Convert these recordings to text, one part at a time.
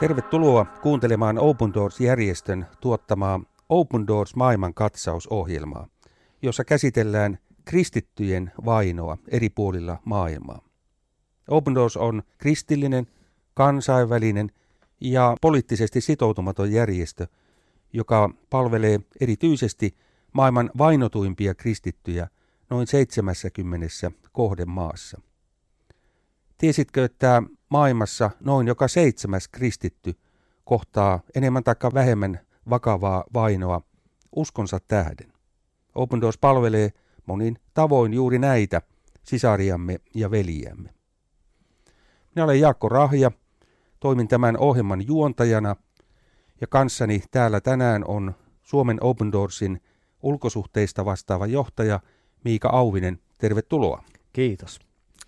Tervetuloa kuuntelemaan Open Doors-järjestön tuottamaa Open Doors maailman katsausohjelmaa, jossa käsitellään kristittyjen vainoa eri puolilla maailmaa. Open Doors on kristillinen, kansainvälinen ja poliittisesti sitoutumaton järjestö, joka palvelee erityisesti maailman vainotuimpia kristittyjä noin 70 kohdemaassa. Tiesitkö, että maailmassa noin joka seitsemäs kristitty kohtaa enemmän tai vähemmän vakavaa vainoa uskonsa tähden? Open Doors palvelee monin tavoin juuri näitä sisariamme ja veljiämme. Minä olen Jaakko Rahja, toimin tämän ohjelman juontajana ja kanssani täällä tänään on Suomen Open Doorsin ulkosuhteista vastaava johtaja Miika Auvinen. Tervetuloa. Kiitos.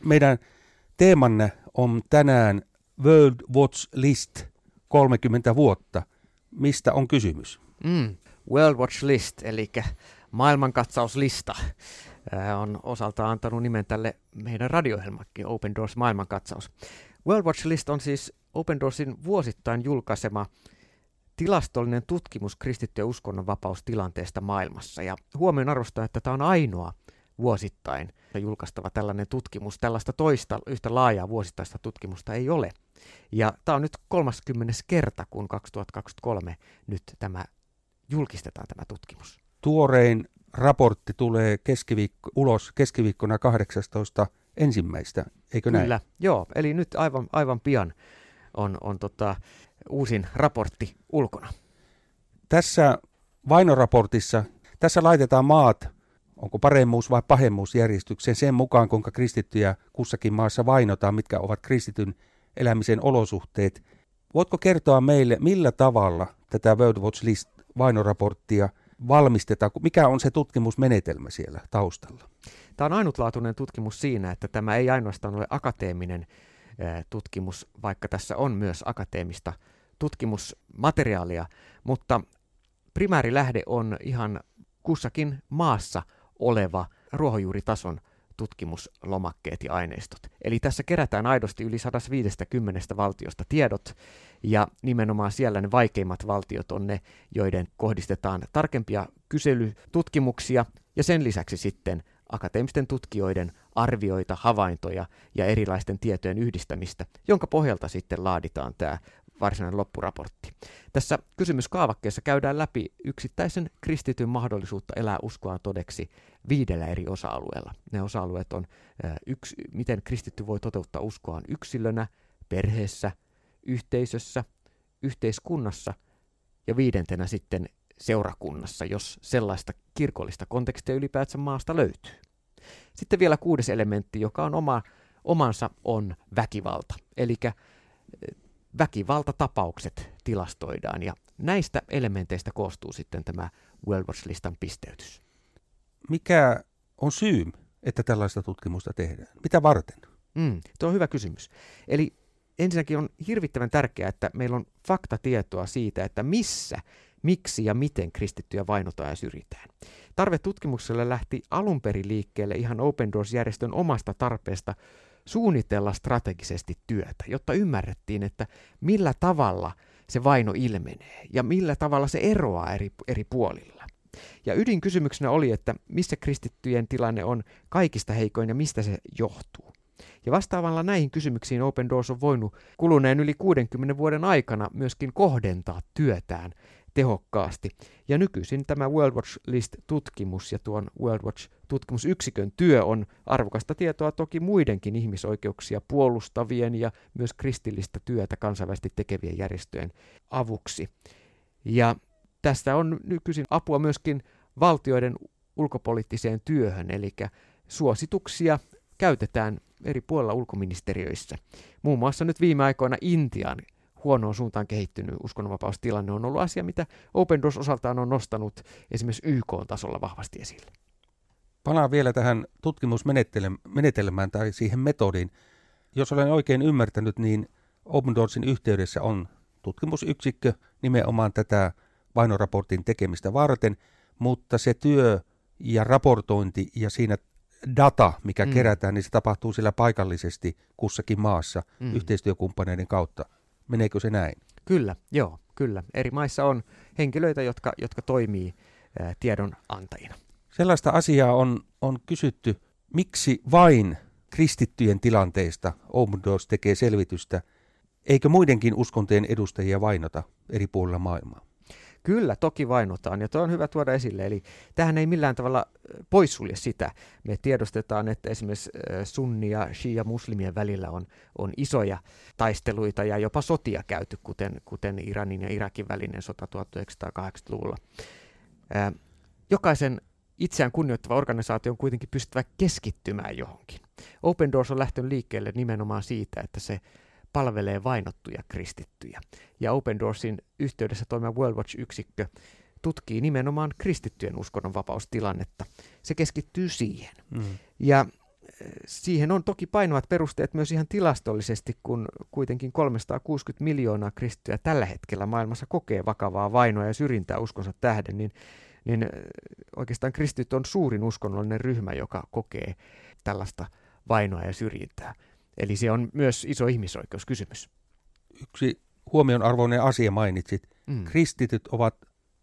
Meidän teemanne on tänään World Watch List 30 vuotta. Mistä on kysymys? Mm, World Watch List, eli maailmankatsauslista, on osalta antanut nimen tälle meidän radiohelmakin Open Doors maailmankatsaus. World Watch List on siis Open Doorsin vuosittain julkaisema tilastollinen tutkimus kristittyjen uskonnonvapaustilanteesta maailmassa. Ja huomioon arvostaa, että tämä on ainoa vuosittain julkaistava tällainen tutkimus. Tällaista toista yhtä laajaa vuosittaista tutkimusta ei ole. Ja tämä on nyt 30. kerta, kun 2023 nyt tämä julkistetaan tämä tutkimus. Tuorein raportti tulee keskiviikko, ulos keskiviikkona 18. ensimmäistä, eikö näin? Kyllä, joo. Eli nyt aivan, aivan pian on, on tota, uusin raportti ulkona. Tässä vainoraportissa, tässä laitetaan maat onko paremmuus vai pahemmuus järjestykseen sen mukaan, kuinka kristittyjä kussakin maassa vainotaan, mitkä ovat kristityn elämisen olosuhteet. Voitko kertoa meille, millä tavalla tätä World Watch List vainoraporttia valmistetaan? Mikä on se tutkimusmenetelmä siellä taustalla? Tämä on ainutlaatuinen tutkimus siinä, että tämä ei ainoastaan ole akateeminen tutkimus, vaikka tässä on myös akateemista tutkimusmateriaalia, mutta primäärilähde on ihan kussakin maassa oleva ruohonjuuritason tutkimuslomakkeet ja aineistot. Eli tässä kerätään aidosti yli 150 valtiosta tiedot, ja nimenomaan siellä ne vaikeimmat valtiot on ne, joiden kohdistetaan tarkempia kyselytutkimuksia, ja sen lisäksi sitten akateemisten tutkijoiden arvioita, havaintoja ja erilaisten tietojen yhdistämistä, jonka pohjalta sitten laaditaan tämä varsinainen loppuraportti. Tässä kysymyskaavakkeessa käydään läpi yksittäisen kristityn mahdollisuutta elää uskoaan todeksi viidellä eri osa-alueella. Ne osa-alueet on yksi, miten kristitty voi toteuttaa uskoaan yksilönä, perheessä, yhteisössä, yhteiskunnassa ja viidentenä sitten seurakunnassa, jos sellaista kirkollista kontekstia ylipäätään maasta löytyy. Sitten vielä kuudes elementti, joka on oma, omansa, on väkivalta. Eli väkivaltatapaukset tilastoidaan ja näistä elementeistä koostuu sitten tämä World Watch-listan pisteytys. Mikä on syy, että tällaista tutkimusta tehdään? Mitä varten? Mm, tuo on hyvä kysymys. Eli ensinnäkin on hirvittävän tärkeää, että meillä on faktatietoa siitä, että missä, miksi ja miten kristittyjä vainotaan ja syrjitään. Tarve tutkimukselle lähti alun perin liikkeelle ihan Open Doors-järjestön omasta tarpeesta suunnitella strategisesti työtä, jotta ymmärrettiin, että millä tavalla se vaino ilmenee ja millä tavalla se eroaa eri, eri puolilla. Ja ydinkysymyksenä oli, että missä kristittyjen tilanne on kaikista heikoin ja mistä se johtuu. Ja vastaavalla näihin kysymyksiin Open Doors on voinut kuluneen yli 60 vuoden aikana myöskin kohdentaa työtään tehokkaasti. Ja nykyisin tämä World Watch List-tutkimus ja tuon World Watch-tutkimusyksikön työ on arvokasta tietoa toki muidenkin ihmisoikeuksia puolustavien ja myös kristillistä työtä kansainvälisesti tekevien järjestöjen avuksi. Ja tästä on nykyisin apua myöskin valtioiden ulkopoliittiseen työhön, eli suosituksia käytetään eri puolilla ulkoministeriöissä. Muun muassa nyt viime aikoina Intian huonoon suuntaan kehittynyt uskonnonvapaustilanne on ollut asia, mitä Open Doors osaltaan on nostanut esimerkiksi YK-tasolla vahvasti esille. Palaan vielä tähän tutkimusmenetelmään tai siihen metodiin. Jos olen oikein ymmärtänyt, niin Open Doorsin yhteydessä on tutkimusyksikkö nimenomaan tätä vainoraportin tekemistä varten, mutta se työ ja raportointi ja siinä data, mikä mm. kerätään, niin se tapahtuu sillä paikallisesti kussakin maassa mm. yhteistyökumppaneiden kautta. Meneekö se näin? Kyllä, joo, kyllä. Eri maissa on henkilöitä, jotka, jotka toimii ää, tiedon antajina. Sellaista asiaa on, on kysytty, miksi vain kristittyjen tilanteista Doors tekee selvitystä, eikö muidenkin uskontojen edustajia vainota eri puolilla maailmaa? Kyllä, toki vainotaan, ja tuo on hyvä tuoda esille. Eli tähän ei millään tavalla poissulje sitä. Me tiedostetaan, että esimerkiksi sunni- ja shia-muslimien välillä on, on isoja taisteluita ja jopa sotia käyty, kuten, kuten Iranin ja Irakin välinen sota 1980-luvulla. Jokaisen itseään kunnioittava organisaatio on kuitenkin pystyvä keskittymään johonkin. Open Doors on lähtenyt liikkeelle nimenomaan siitä, että se palvelee vainottuja kristittyjä. Ja Open Doorsin yhteydessä toimiva World Watch-yksikkö tutkii nimenomaan kristittyjen uskonnonvapaustilannetta. Se keskittyy siihen. Mm. Ja eh, siihen on toki painavat perusteet myös ihan tilastollisesti, kun kuitenkin 360 miljoonaa kristittyä tällä hetkellä maailmassa kokee vakavaa vainoa ja syrjintää uskonsa tähden, niin, niin eh, oikeastaan kristityt on suurin uskonnollinen ryhmä, joka kokee tällaista vainoa ja syrjintää. Eli se on myös iso ihmisoikeuskysymys. Yksi huomionarvoinen asia mainitsit. Mm. Kristityt ovat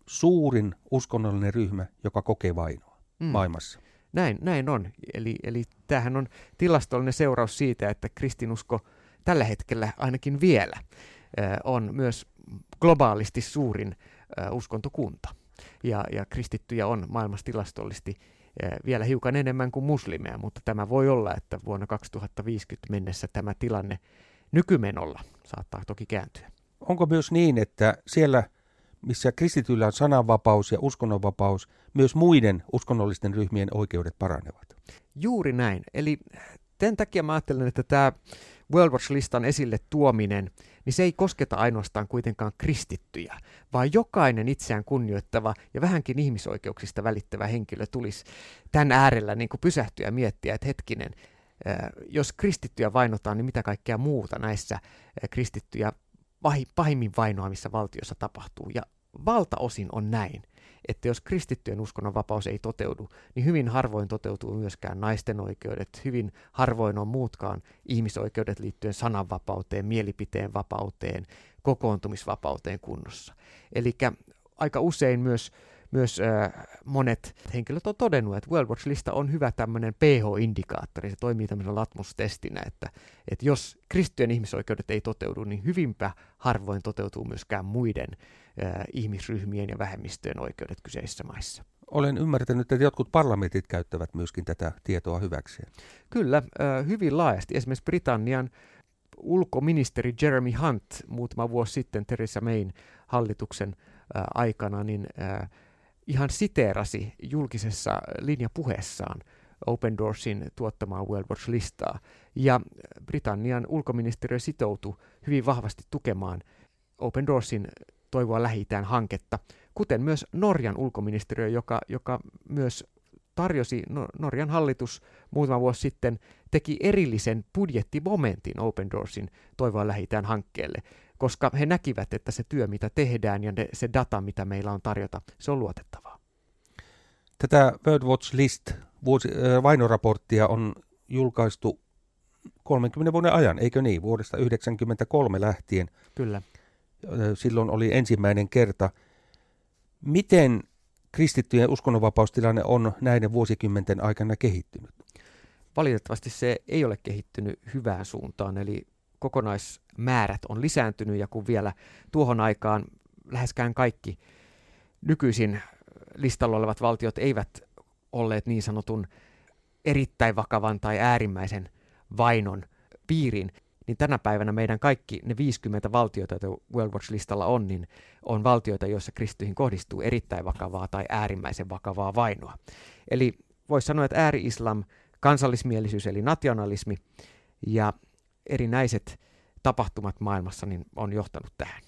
suurin uskonnollinen ryhmä, joka kokee vainoa mm. maailmassa. Näin, näin on. Eli, eli tämähän on tilastollinen seuraus siitä, että kristinusko tällä hetkellä ainakin vielä on myös globaalisti suurin uskontokunta. Ja, ja kristittyjä on maailmassa tilastollisesti vielä hiukan enemmän kuin muslimeja, mutta tämä voi olla, että vuonna 2050 mennessä tämä tilanne nykymenolla saattaa toki kääntyä. Onko myös niin, että siellä, missä kristityillä on sananvapaus ja uskonnonvapaus, myös muiden uskonnollisten ryhmien oikeudet paranevat? Juuri näin. Eli tämän takia mä ajattelen, että tämä World Watch-listan esille tuominen, niin se ei kosketa ainoastaan kuitenkaan kristittyjä, vaan jokainen itseään kunnioittava ja vähänkin ihmisoikeuksista välittävä henkilö tulisi tämän äärellä niin kuin pysähtyä ja miettiä, että hetkinen, jos kristittyjä vainotaan, niin mitä kaikkea muuta näissä kristittyjä pahimmin vainoamissa valtioissa tapahtuu. Ja valtaosin on näin että jos kristittyjen uskonnonvapaus ei toteudu, niin hyvin harvoin toteutuu myöskään naisten oikeudet, hyvin harvoin on muutkaan ihmisoikeudet liittyen sananvapauteen, mielipiteen vapauteen, kokoontumisvapauteen kunnossa. Eli aika usein myös myös äh, monet henkilöt on todennut, että World Watch-lista on hyvä tämmöinen pH-indikaattori, se toimii tämmöisen latmustestinä, että, että jos kristittyjen ihmisoikeudet ei toteudu, niin hyvinpä harvoin toteutuu myöskään muiden äh, ihmisryhmien ja vähemmistöjen oikeudet kyseisissä maissa. Olen ymmärtänyt, että jotkut parlamentit käyttävät myöskin tätä tietoa hyväksi. Kyllä, äh, hyvin laajasti. Esimerkiksi Britannian ulkoministeri Jeremy Hunt muutama vuosi sitten Theresa Mayn hallituksen äh, aikana, niin äh, ihan siteerasi julkisessa linjapuheessaan Open Doorsin tuottamaa World Watch-listaa. Ja Britannian ulkoministeriö sitoutui hyvin vahvasti tukemaan Open Doorsin toivoa lähi hanketta, kuten myös Norjan ulkoministeriö, joka, joka myös tarjosi, no, Norjan hallitus muutama vuosi sitten teki erillisen budjettimomentin Open Doorsin toivoa lähi hankkeelle koska he näkivät, että se työ, mitä tehdään ja ne, se data, mitä meillä on tarjota, se on luotettavaa. Tätä World Watch List vuosi, äh, vainoraporttia on julkaistu 30 vuoden ajan, eikö niin, vuodesta 1993 lähtien. Kyllä. Silloin oli ensimmäinen kerta. Miten kristittyjen uskonnonvapaustilanne on näiden vuosikymmenten aikana kehittynyt? Valitettavasti se ei ole kehittynyt hyvään suuntaan, eli kokonaismäärät on lisääntynyt ja kun vielä tuohon aikaan läheskään kaikki nykyisin listalla olevat valtiot eivät olleet niin sanotun erittäin vakavan tai äärimmäisen vainon piirin, niin tänä päivänä meidän kaikki ne 50 valtioita, joita World Watch-listalla on, niin on valtioita, joissa kristyihin kohdistuu erittäin vakavaa tai äärimmäisen vakavaa vainoa. Eli voisi sanoa, että ääri-islam, kansallismielisyys eli nationalismi ja erinäiset tapahtumat maailmassa niin on johtanut tähän.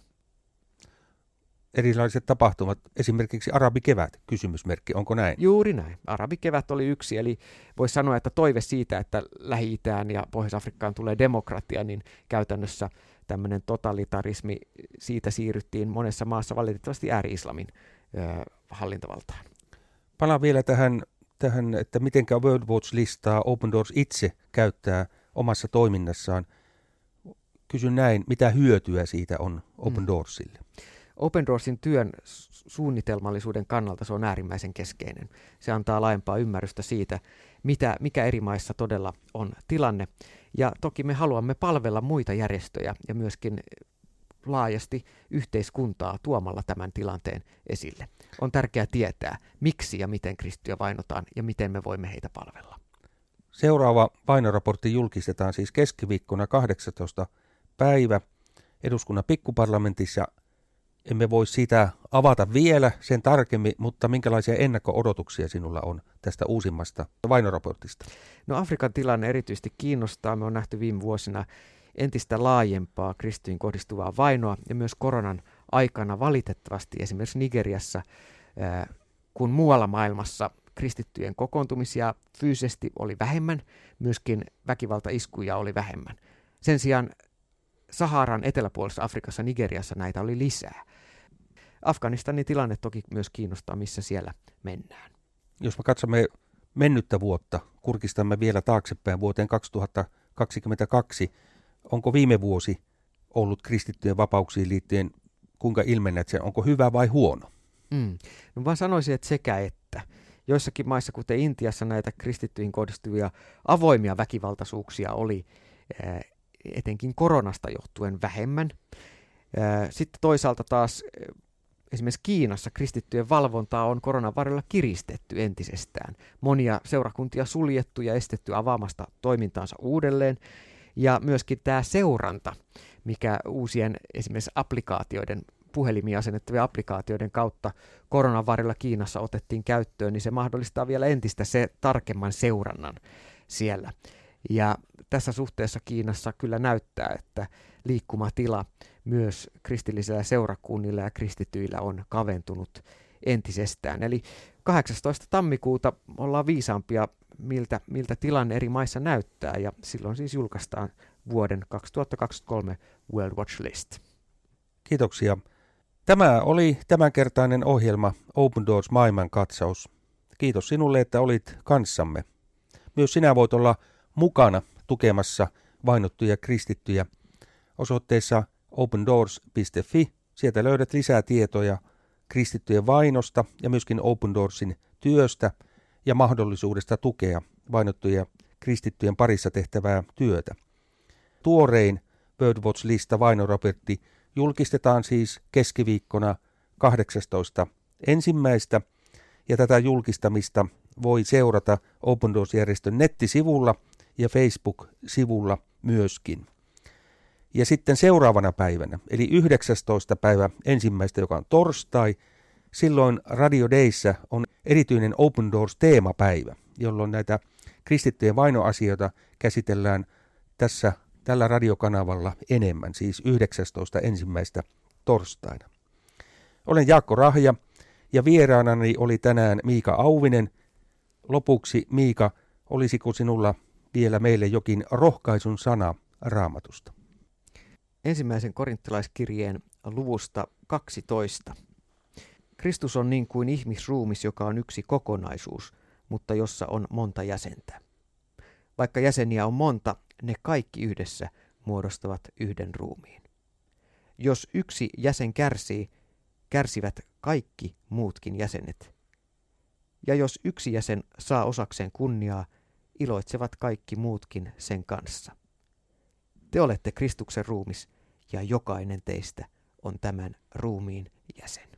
Erilaiset tapahtumat, esimerkiksi arabikevät, kysymysmerkki, onko näin? Juuri näin. Arabikevät oli yksi, eli voisi sanoa, että toive siitä, että Lähi-Itään ja Pohjois-Afrikkaan tulee demokratia, niin käytännössä tämmöinen totalitarismi, siitä siirryttiin monessa maassa valitettavasti ääri-islamin ö, hallintavaltaan. Palaan vielä tähän, tähän että miten World Watch listaa Open Doors itse käyttää – omassa toiminnassaan. kysyn näin, mitä hyötyä siitä on Open mm. Doorsille? Open Doorsin työn suunnitelmallisuuden kannalta se on äärimmäisen keskeinen. Se antaa laajempaa ymmärrystä siitä, mitä, mikä eri maissa todella on tilanne. Ja toki me haluamme palvella muita järjestöjä ja myöskin laajasti yhteiskuntaa tuomalla tämän tilanteen esille. On tärkeää tietää, miksi ja miten kristittyjä vainotaan ja miten me voimme heitä palvella. Seuraava vainoraportti julkistetaan siis keskiviikkona 18. päivä eduskunnan pikkuparlamentissa. Emme voi sitä avata vielä sen tarkemmin, mutta minkälaisia ennakko-odotuksia sinulla on tästä uusimmasta vainoraportista? No Afrikan tilanne erityisesti kiinnostaa. Me on nähty viime vuosina entistä laajempaa kristyin kohdistuvaa vainoa ja myös koronan aikana valitettavasti esimerkiksi Nigeriassa, kun muualla maailmassa kristittyjen kokoontumisia fyysisesti oli vähemmän, myöskin väkivaltaiskuja oli vähemmän. Sen sijaan Saharan eteläpuolisessa Afrikassa, Nigeriassa näitä oli lisää. Afganistanin tilanne toki myös kiinnostaa, missä siellä mennään. Jos me katsomme mennyttä vuotta, kurkistamme vielä taaksepäin vuoteen 2022, onko viime vuosi ollut kristittyjen vapauksiin liittyen, kuinka ilmennät sen, onko hyvä vai huono? Mm. No vaan sanoisin, että sekä että. Joissakin maissa, kuten Intiassa, näitä kristittyihin kohdistuvia avoimia väkivaltaisuuksia oli etenkin koronasta johtuen vähemmän. Sitten toisaalta taas esimerkiksi Kiinassa kristittyjen valvontaa on koronan varrella kiristetty entisestään. Monia seurakuntia suljettu ja estetty avaamasta toimintaansa uudelleen. Ja myöskin tämä seuranta, mikä uusien esimerkiksi applikaatioiden puhelimia asennettavien applikaatioiden kautta koronan varrella Kiinassa otettiin käyttöön, niin se mahdollistaa vielä entistä se tarkemman seurannan siellä. Ja tässä suhteessa Kiinassa kyllä näyttää, että liikkumatila myös kristillisillä seurakunnilla ja kristityillä on kaventunut entisestään. Eli 18. tammikuuta ollaan viisaampia, miltä, miltä tilanne eri maissa näyttää, ja silloin siis julkaistaan vuoden 2023 World Watch List. Kiitoksia. Tämä oli tämänkertainen ohjelma Open Doors maailman katsaus. Kiitos sinulle, että olit kanssamme. Myös sinä voit olla mukana tukemassa vainottuja kristittyjä osoitteessa opendoors.fi. Sieltä löydät lisää tietoja kristittyjen vainosta ja myöskin Open Doorsin työstä ja mahdollisuudesta tukea vainottuja kristittyjen parissa tehtävää työtä. Tuorein Birdwatch-lista vainoraportti julkistetaan siis keskiviikkona 18. ensimmäistä ja tätä julkistamista voi seurata Open Doors-järjestön nettisivulla ja Facebook-sivulla myöskin. Ja sitten seuraavana päivänä, eli 19. päivä ensimmäistä, joka on torstai, silloin Radio Dayssä on erityinen Open Doors teemapäivä, jolloin näitä kristittyjen vainoasioita käsitellään tässä tällä radiokanavalla enemmän, siis 19. ensimmäistä torstaina. Olen Jaakko Rahja ja vieraanani oli tänään Miika Auvinen. Lopuksi Miika, olisiko sinulla vielä meille jokin rohkaisun sana raamatusta? Ensimmäisen korinttilaiskirjeen luvusta 12. Kristus on niin kuin ihmisruumis, joka on yksi kokonaisuus, mutta jossa on monta jäsentä. Vaikka jäseniä on monta, ne kaikki yhdessä muodostavat yhden ruumiin. Jos yksi jäsen kärsii, kärsivät kaikki muutkin jäsenet. Ja jos yksi jäsen saa osakseen kunniaa, iloitsevat kaikki muutkin sen kanssa. Te olette Kristuksen ruumis, ja jokainen teistä on tämän ruumiin jäsen.